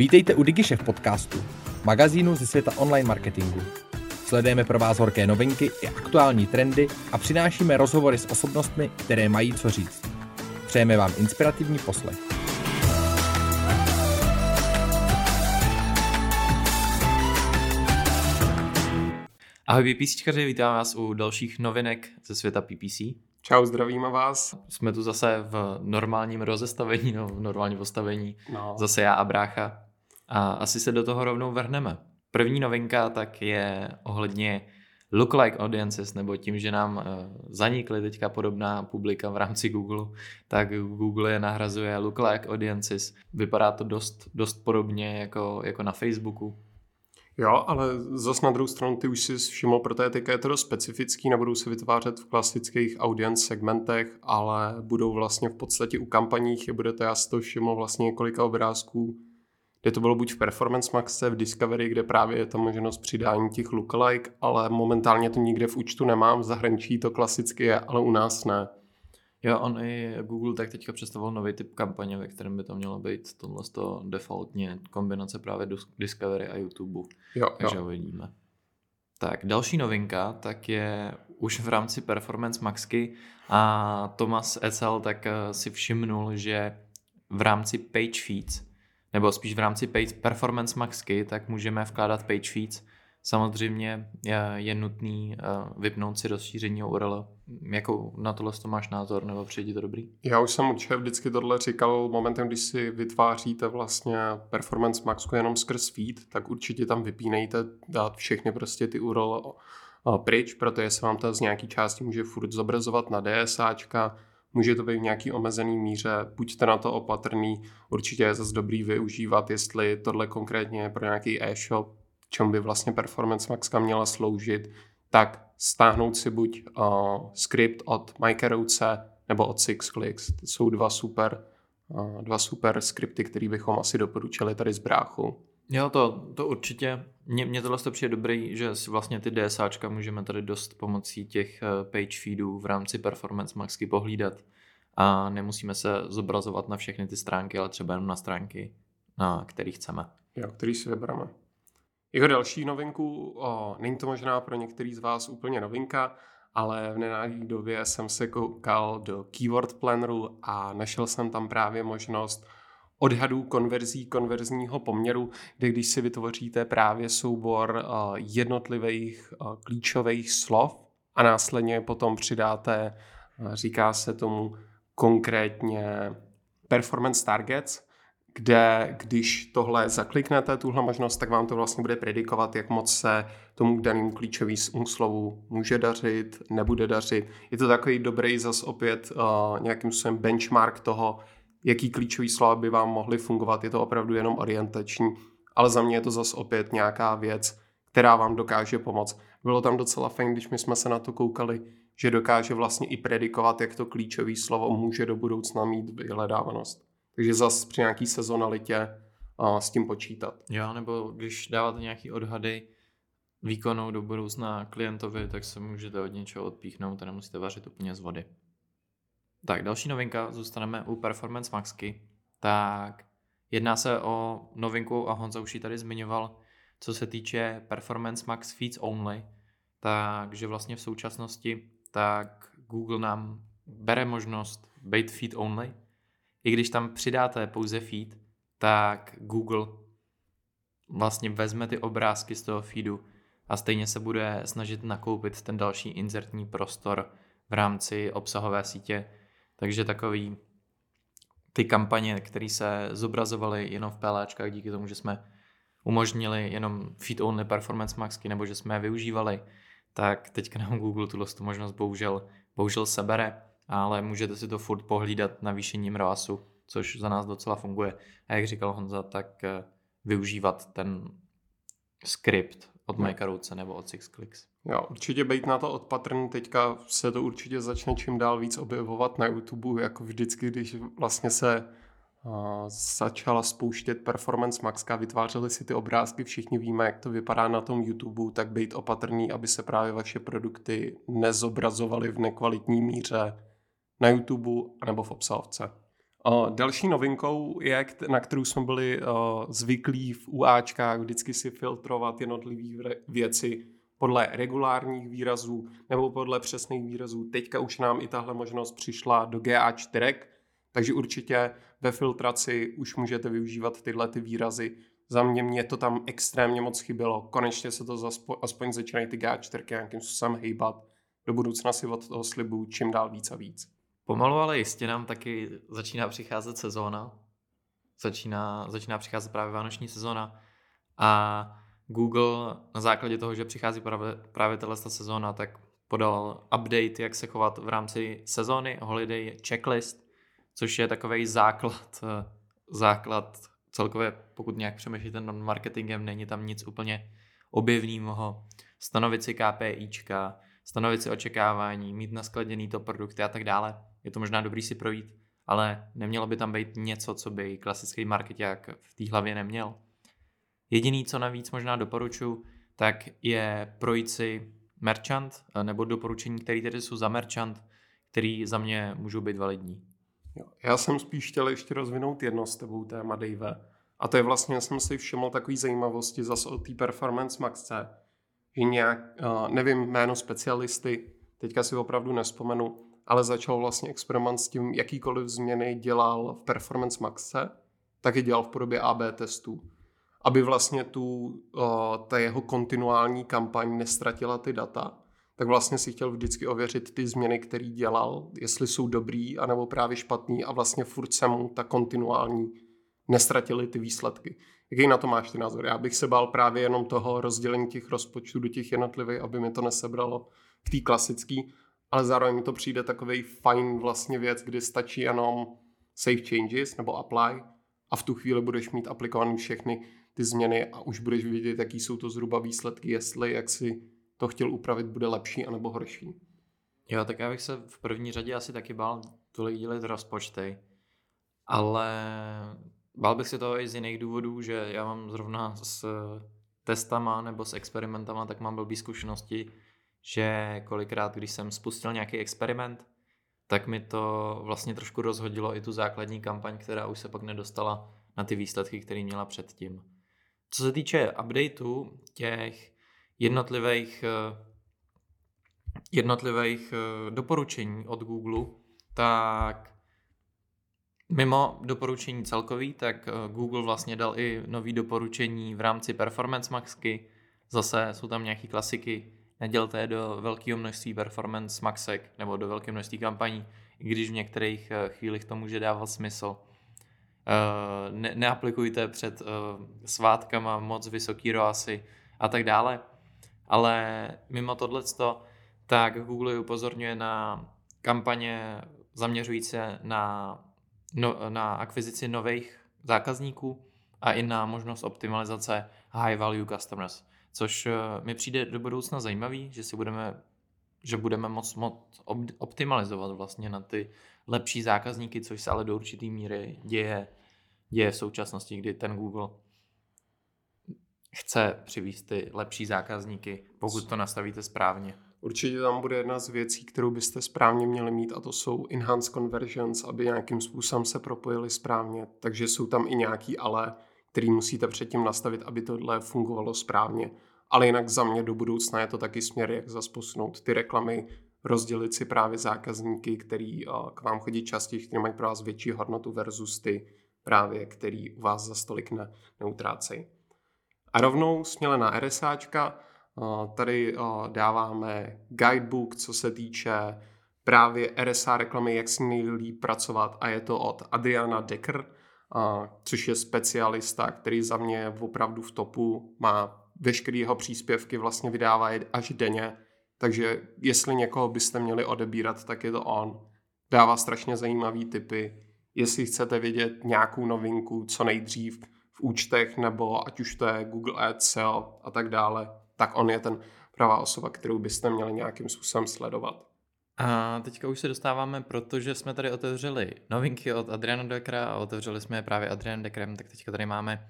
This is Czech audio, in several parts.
Vítejte u DigiShef podcastu, magazínu ze světa online marketingu. Sledujeme pro vás horké novinky i aktuální trendy a přinášíme rozhovory s osobnostmi, které mají co říct. Přejeme vám inspirativní poslech. Ahoj PPCčkaři, vítám vás u dalších novinek ze světa PPC. Čau, zdravíme vás. Jsme tu zase v normálním rozestavení, no, v normálním postavení. No. Zase já a brácha. A asi se do toho rovnou vrhneme. První novinka tak je ohledně lookalike audiences, nebo tím, že nám uh, zanikly teďka podobná publika v rámci Google, tak Google je nahrazuje lookalike audiences. Vypadá to dost, dost podobně jako, jako na Facebooku. Jo, ale zas na druhou stranu ty už si všiml, protože teďka je to dost specifický, nebudou se vytvářet v klasických audience segmentech, ale budou vlastně v podstatě u kampaních, je budete, já si to všiml vlastně několika obrázků, kde to bylo buď v Performance Maxe, v Discovery, kde právě je ta možnost přidání těch lookalike, ale momentálně to nikde v účtu nemám, v zahraničí to klasicky je, ale u nás ne. Jo, on i Google tak teďka představil nový typ kampaně, ve kterém by to mělo být tohle to defaultně kombinace právě Discovery a YouTube. Jo, Takže jo. uvidíme. Tak, další novinka, tak je už v rámci Performance Maxky a Thomas Ecel tak eh, si všimnul, že v rámci Page Feeds, nebo spíš v rámci page Performance Maxky, tak můžeme vkládat Page Feeds Samozřejmě je, je nutný uh, vypnout si rozšíření URL. Jakou na tohle to máš názor, nebo přijde to dobrý? Já už jsem určitě vždycky tohle říkal momentem, když si vytváříte vlastně Performance Maxku jenom skrz feed, tak určitě tam vypínejte, dát všechny prostě ty URL pryč, protože se vám to z nějaký části může furt zobrazovat na DSAčka, může to být v nějaký omezený míře, buďte na to opatrný, určitě je zase dobrý využívat, jestli tohle konkrétně je pro nějaký e-shop, čem by vlastně Performance Maxka měla sloužit, tak stáhnout si buď uh, skript od Mike nebo od SixClicks. To jsou dva super, uh, dva super skripty, které bychom asi doporučili tady z bráchu. Jo, to, to určitě. Mně, mně tohle to přijde dobrý, že vlastně ty DSAčka můžeme tady dost pomocí těch page feedů v rámci Performance Maxky pohlídat a nemusíme se zobrazovat na všechny ty stránky, ale třeba jenom na stránky, na který chceme. Jo, který si vybereme. Jeho další novinku, o, není to možná pro některý z vás úplně novinka, ale v nedávné době jsem se koukal do Keyword Planneru a našel jsem tam právě možnost odhadů konverzí konverzního poměru, kde když si vytvoříte právě soubor jednotlivých klíčových slov a následně potom přidáte, říká se tomu konkrétně performance targets, kde když tohle zakliknete, tuhle možnost, tak vám to vlastně bude predikovat, jak moc se tomu danému klíčovému slovu může dařit, nebude dařit. Je to takový dobrý zas opět uh, nějakým způsobem benchmark toho, jaký klíčový slova by vám mohly fungovat. Je to opravdu jenom orientační, ale za mě je to zas opět nějaká věc, která vám dokáže pomoct. Bylo tam docela fajn, když my jsme se na to koukali, že dokáže vlastně i predikovat, jak to klíčové slovo může do budoucna mít vyhledávanost. Takže zase při nějaký sezonalitě a s tím počítat. Jo, nebo když dáváte nějaký odhady výkonu do budoucna klientovi, tak se můžete od něčeho odpíchnout a nemusíte vařit úplně z vody. Tak, další novinka, zůstaneme u Performance Maxky. Tak, jedná se o novinku a Honza už ji tady zmiňoval, co se týče Performance Max Feeds Only, takže vlastně v současnosti tak Google nám bere možnost být feed only, i když tam přidáte pouze feed, tak Google vlastně vezme ty obrázky z toho feedu a stejně se bude snažit nakoupit ten další insertní prostor v rámci obsahové sítě. Takže takový ty kampaně, které se zobrazovaly jenom v PLčkách díky tomu, že jsme umožnili jenom feed only performance maxky nebo že jsme je využívali, tak teďka nám Google tuhle možnost bohužel, bohužel sebere ale můžete si to furt pohlídat navýšením ROASu, což za nás docela funguje. A jak říkal Honza, tak eh, využívat ten skript od no. Mike Rouce nebo od SixClicks. Jo, určitě být na to odpatrný, teďka se to určitě začne čím dál víc objevovat na YouTube, jako vždycky, když vlastně se uh, začala spouštět Performance Maxka, vytvářely si ty obrázky, všichni víme, jak to vypadá na tom YouTube, tak být opatrný, aby se právě vaše produkty nezobrazovaly v nekvalitní míře na YouTube nebo v obsahovce. Další novinkou je, na kterou jsme byli zvyklí v UAčkách vždycky si filtrovat jednotlivé věci podle regulárních výrazů nebo podle přesných výrazů. Teďka už nám i tahle možnost přišla do GA4, takže určitě ve filtraci už můžete využívat tyhle ty výrazy. Za mě mě to tam extrémně moc chybělo. Konečně se to zaspo, aspoň začínají ty GA4 nějakým způsobem hejbat. Do budoucna si od toho slibu čím dál víc a víc. Pomalu, ale jistě nám taky začíná přicházet sezóna. Začíná, začíná přicházet právě vánoční sezóna. A Google na základě toho, že přichází právě, právě tato sezóna, tak podal update, jak se chovat v rámci sezóny, holiday checklist, což je takový základ, eh, základ celkově, pokud nějak přemýšlíte nad marketingem, není tam nic úplně objevného. Stanovit si KPIčka, stanovit si očekávání, mít naskladěný to produkty a tak dále. Je to možná dobrý si projít, ale nemělo by tam být něco, co by klasický marketák v té hlavě neměl. Jediný, co navíc možná doporučuji, tak je projít si merchant, eh, nebo doporučení, které tedy jsou za merchant, který za mě můžou být validní. Já jsem spíš chtěl ještě rozvinout jedno s tebou téma, Dave. A to je vlastně, jsem si všiml takový zajímavosti zase o té Performance Maxce, že nějak, uh, nevím jméno specialisty, teďka si opravdu nespomenu, ale začal vlastně experiment s tím, jakýkoliv změny dělal v Performance Maxce, tak je dělal v podobě AB testů aby vlastně tu, ta jeho kontinuální kampaň nestratila ty data, tak vlastně si chtěl vždycky ověřit ty změny, které dělal, jestli jsou dobrý anebo právě špatný a vlastně furt se mu ta kontinuální nestratily ty výsledky. Jaký na to máš ty názor? Já bych se bál právě jenom toho rozdělení těch rozpočtů do těch jednotlivých, aby mi to nesebralo v té klasický, ale zároveň mi to přijde takový fajn vlastně věc, kdy stačí jenom save changes nebo apply a v tu chvíli budeš mít aplikovaný všechny ty změny a už budeš vidět, jaký jsou to zhruba výsledky, jestli jak si to chtěl upravit, bude lepší anebo horší. Jo, tak já bych se v první řadě asi taky bál tolik dělit rozpočty, ale bál bych se toho i z jiných důvodů, že já mám zrovna s testama nebo s experimentama, tak mám blbý zkušenosti, že kolikrát, když jsem spustil nějaký experiment, tak mi to vlastně trošku rozhodilo i tu základní kampaň, která už se pak nedostala na ty výsledky, které měla předtím. Co se týče updateů těch jednotlivých, jednotlivých eh, doporučení od Google, tak mimo doporučení celkový, tak eh, Google vlastně dal i nový doporučení v rámci Performance Maxky. Zase jsou tam nějaké klasiky, nedělte do velkého množství Performance Maxek nebo do velkého množství kampaní, i když v některých chvílích to může dávat smysl. Eh, ne, neaplikujte před uh, svátkama moc vysoký ROASy a tak dále. Ale mimo tohleto, tak Google upozorňuje na kampaně zaměřující na, no, na akvizici nových zákazníků a i na možnost optimalizace high value customers, což uh, mi přijde do budoucna zajímavý, že si budeme že budeme moc, moc optimalizovat vlastně na ty lepší zákazníky, což se ale do určité míry děje děje v současnosti, kdy ten Google chce přivést ty lepší zákazníky, pokud to nastavíte správně. Určitě tam bude jedna z věcí, kterou byste správně měli mít a to jsou enhanced conversions, aby nějakým způsobem se propojili správně. Takže jsou tam i nějaký ale, který musíte předtím nastavit, aby tohle fungovalo správně. Ale jinak za mě do budoucna je to taky směr, jak zasposnout ty reklamy, rozdělit si právě zákazníky, který k vám chodí častěji, kteří mají pro vás větší hodnotu versus ty, právě, který u vás za stolik ne, neutrácejí. A rovnou směle na RSAčka, tady dáváme guidebook, co se týče právě RSA reklamy, jak s ní pracovat a je to od Adriana Decker, což je specialista, který za mě opravdu v topu má veškeré jeho příspěvky vlastně vydává až denně, takže jestli někoho byste měli odebírat, tak je to on. Dává strašně zajímavé typy, jestli chcete vědět nějakou novinku co nejdřív v účtech, nebo ať už to je Google Ads, SEO a tak dále, tak on je ten pravá osoba, kterou byste měli nějakým způsobem sledovat. A teďka už se dostáváme, protože jsme tady otevřeli novinky od Adriana Dekra a otevřeli jsme je právě Adrian Dekrem, tak teďka tady máme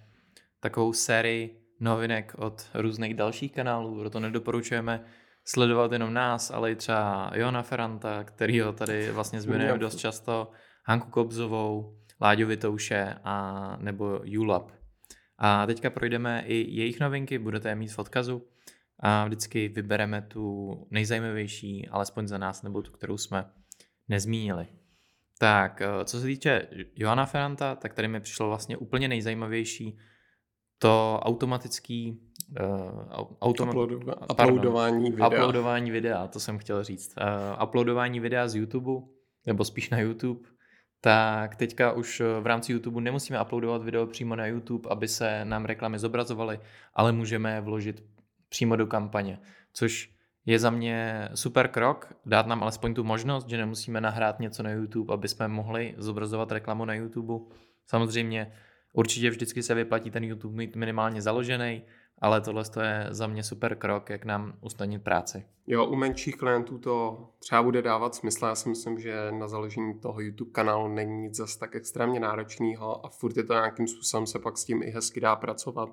takovou sérii novinek od různých dalších kanálů, proto nedoporučujeme sledovat jenom nás, ale i třeba Jona Ferranta, který ho tady vlastně zmiňujeme dost často, Hanku Kobzovou, Láďo Vitouše a nebo ULAB. A teďka projdeme i jejich novinky, budete je mít v odkazu a vždycky vybereme tu nejzajímavější, alespoň za nás, nebo tu, kterou jsme nezmínili. Tak, eh, co se týče Johana Ferranta, tak tady mi přišlo vlastně úplně nejzajímavější to automatický uh, autom- Uploadu- uploadování videa. Uploadování videa, to jsem chtěl říct. Uh, uploadování videa z YouTube, nebo spíš na YouTube, tak teďka už v rámci YouTube nemusíme uploadovat video přímo na YouTube, aby se nám reklamy zobrazovaly, ale můžeme vložit přímo do kampaně, což je za mě super krok, dát nám alespoň tu možnost, že nemusíme nahrát něco na YouTube, aby jsme mohli zobrazovat reklamu na YouTube. Samozřejmě určitě vždycky se vyplatí ten YouTube mít minimálně založený, ale tohle je za mě super krok, jak nám usnadnit práci. Jo, u menších klientů to třeba bude dávat smysl. Já si myslím, že na založení toho YouTube kanálu není nic zase tak extrémně náročného a furt je to nějakým způsobem se pak s tím i hezky dá pracovat.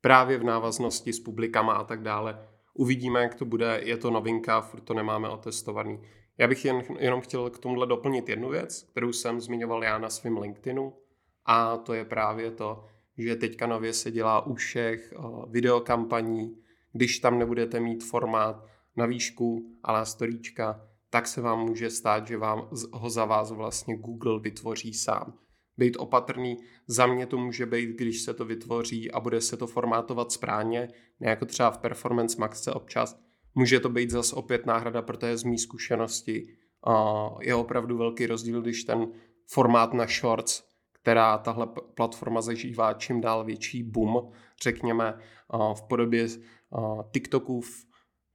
Právě v návaznosti s publikama a tak dále. Uvidíme, jak to bude. Je to novinka, furt to nemáme otestovaný. Já bych jen, jenom chtěl k tomuhle doplnit jednu věc, kterou jsem zmiňoval já na svém LinkedInu a to je právě to, že teďka nově se dělá u všech eh, videokampaní, když tam nebudete mít formát na výšku, ale storíčka, tak se vám může stát, že vám ho za vás vlastně Google vytvoří sám. Být opatrný, za mě to může být, když se to vytvoří a bude se to formátovat správně, ne jako třeba v Performance Max občas. Může to být zase opět náhrada, protože z mý zkušenosti je opravdu velký rozdíl, když ten formát na shorts která tahle platforma zažívá čím dál větší boom, řekněme, v podobě TikToků,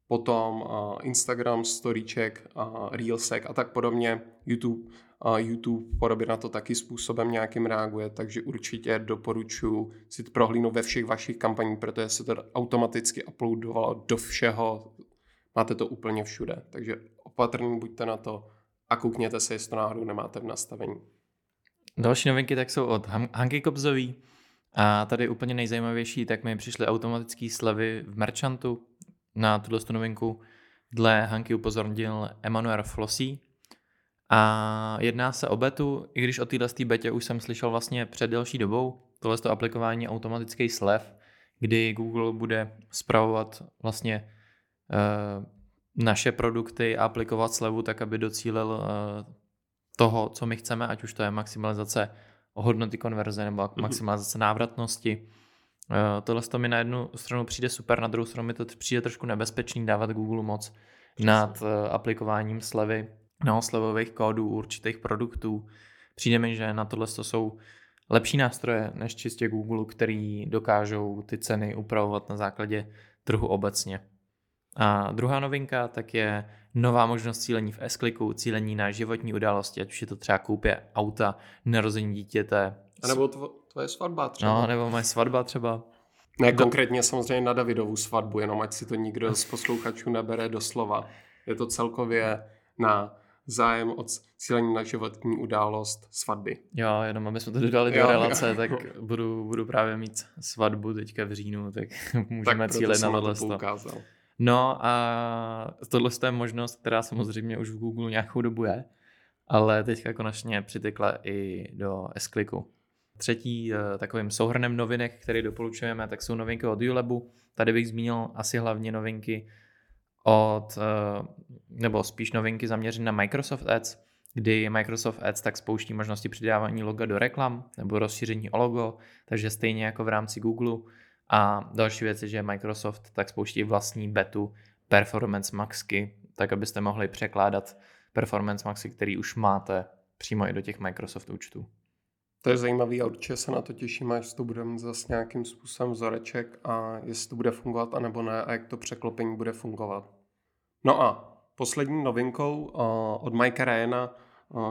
potom Instagram, storyček, Reelsek a tak podobně. YouTube, YouTube podobě na to taky způsobem nějakým reaguje, takže určitě doporučuji si to prohlínout ve všech vašich kampaních, protože se to automaticky uploadovalo do všeho, máte to úplně všude, takže opatrný buďte na to a koukněte se, jestli to náhodou nemáte v nastavení. Další novinky tak jsou od Hanky Kobzový. A tady úplně nejzajímavější, tak mi přišly automatické slevy v Merchantu na tuhle novinku. Dle Hanky upozornil Emanuel Flossy. A jedná se o betu, i když o téhle betě už jsem slyšel vlastně před delší dobou. Tohle to aplikování automatický slev, kdy Google bude spravovat vlastně uh, naše produkty a aplikovat slevu tak, aby docílil uh, toho, co my chceme, ať už to je maximalizace hodnoty konverze nebo mhm. maximalizace návratnosti. Eh, tohle to mi na jednu stranu přijde super, na druhou stranu mi to přijde trošku nebezpečný dávat Google moc Přesně. nad eh, aplikováním slevy, no, slevových kódů určitých produktů. Přijde mi, že na tohle to jsou lepší nástroje než čistě Google, který dokážou ty ceny upravovat na základě trhu obecně. A druhá novinka tak je nová možnost cílení v s cílení na životní události, ať už je to třeba koupě auta, narození dítěte. A nebo tvo, tvoje svatba třeba. No, nebo moje svatba třeba. Ne konkrétně samozřejmě na Davidovu svatbu, jenom ať si to nikdo z posluchačů nebere doslova. Je to celkově na zájem od cílení na životní událost svatby. Jo, jenom aby jsme to dodali do jo, relace, jo. tak budu, budu právě mít svatbu teďka v říjnu, tak můžeme tak cílit na tohle. No a tohle je možnost, která samozřejmě už v Google nějakou dobu je, ale teďka konečně přitekla i do s -Clicku. Třetí eh, takovým souhrnem novinek, který doporučujeme, tak jsou novinky od ULabu. Tady bych zmínil asi hlavně novinky od, eh, nebo spíš novinky zaměřené na Microsoft Ads, kdy Microsoft Ads tak spouští možnosti přidávání loga do reklam nebo rozšíření o logo, takže stejně jako v rámci Google a další věc je, že Microsoft tak spouští vlastní betu Performance Maxky, tak abyste mohli překládat Performance Maxy, který už máte přímo i do těch Microsoft účtů. To je zajímavý a určitě se na to těším, až to budeme zase nějakým způsobem vzoreček a jestli to bude fungovat anebo ne a jak to překlopení bude fungovat. No a poslední novinkou od Mikea Ryana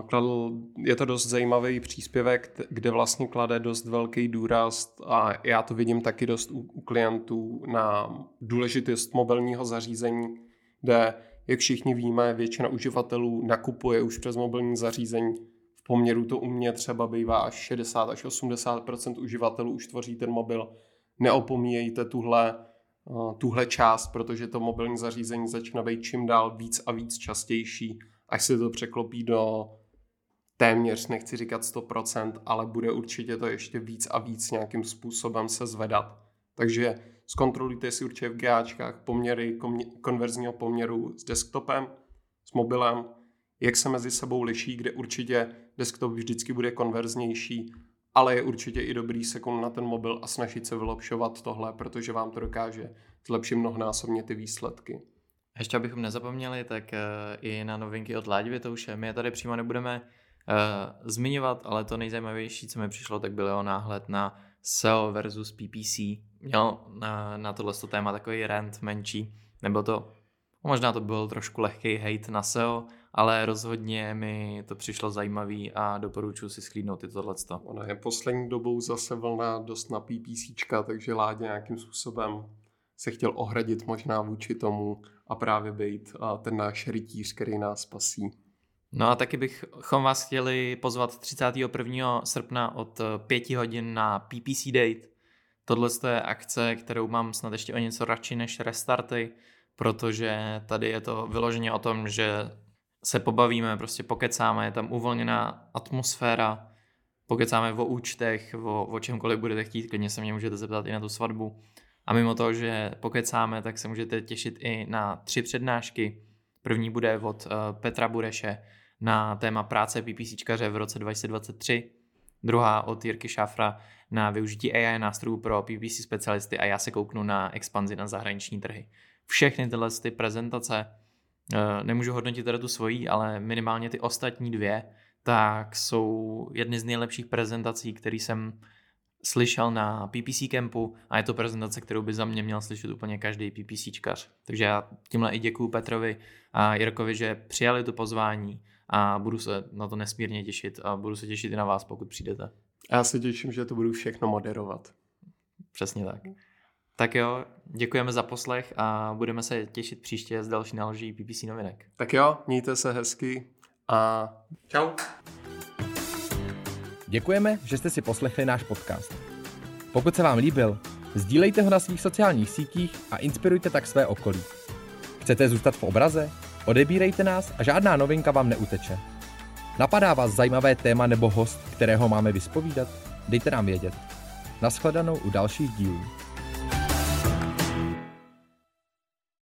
Kladl, je to dost zajímavý příspěvek, kde vlastně klade dost velký důraz a já to vidím taky dost u, u klientů na důležitost mobilního zařízení, kde, jak všichni víme, většina uživatelů nakupuje už přes mobilní zařízení. Poměru to u mě třeba bývá až 60 až 80 uživatelů už tvoří ten mobil. Neopomíjejte tuhle, tuhle část, protože to mobilní zařízení začíná být čím dál víc a víc častější až se to překlopí do téměř, nechci říkat 100%, ale bude určitě to ještě víc a víc nějakým způsobem se zvedat. Takže zkontrolujte si určitě v GAčkách poměry konverzního poměru s desktopem, s mobilem, jak se mezi sebou liší, kde určitě desktop vždycky bude konverznější, ale je určitě i dobrý se na ten mobil a snažit se vylepšovat tohle, protože vám to dokáže zlepšit mnohonásobně ty výsledky. Ještě abychom nezapomněli, tak uh, i na novinky od Láďvy to už je. My je tady přímo nebudeme uh, zmiňovat, ale to nejzajímavější, co mi přišlo, tak byl jeho náhled na SEO versus PPC. Měl na, na tohle téma takový rant menší. Nebyl to, možná to byl trošku lehký hate na SEO, ale rozhodně mi to přišlo zajímavý a doporučuji si sklídnout i tohleto. Ona je poslední dobou zase vlna dost na PPCčka, takže Ládě nějakým způsobem se chtěl ohradit možná vůči tomu a právě být ten náš rytíř, který nás spasí. No a taky bychom vás chtěli pozvat 31. srpna od 5 hodin na PPC Date. Tohle je akce, kterou mám snad ještě o něco radši než restarty, protože tady je to vyloženě o tom, že se pobavíme, prostě pokecáme, je tam uvolněná atmosféra, pokecáme o účtech, o, o čemkoliv budete chtít, klidně se mě můžete zeptat i na tu svatbu. A mimo toho, že pokecáme, tak se můžete těšit i na tři přednášky. První bude od uh, Petra Bureše na téma práce PPCčkaře v roce 2023. Druhá od Jirky Šafra na využití AI nástrojů pro PPC specialisty a já se kouknu na expanzi na zahraniční trhy. Všechny tyhle ty prezentace, uh, nemůžu hodnotit teda tu svojí, ale minimálně ty ostatní dvě, tak jsou jedny z nejlepších prezentací, které jsem slyšel na PPC Campu a je to prezentace, kterou by za mě měl slyšet úplně každý PPCčkař. Takže já tímhle i děkuju Petrovi a Jirkovi, že přijali to pozvání a budu se na to nesmírně těšit a budu se těšit i na vás, pokud přijdete. Já se těším, že to budu všechno moderovat. Přesně tak. Tak jo, děkujeme za poslech a budeme se těšit příště s další naloží PPC novinek. Tak jo, mějte se hezky a čau. Děkujeme, že jste si poslechli náš podcast. Pokud se vám líbil, sdílejte ho na svých sociálních sítích a inspirujte tak své okolí. Chcete zůstat v obraze? Odebírejte nás a žádná novinka vám neuteče. Napadá vás zajímavé téma nebo host, kterého máme vyspovídat? Dejte nám vědět. Naschledanou u dalších dílů.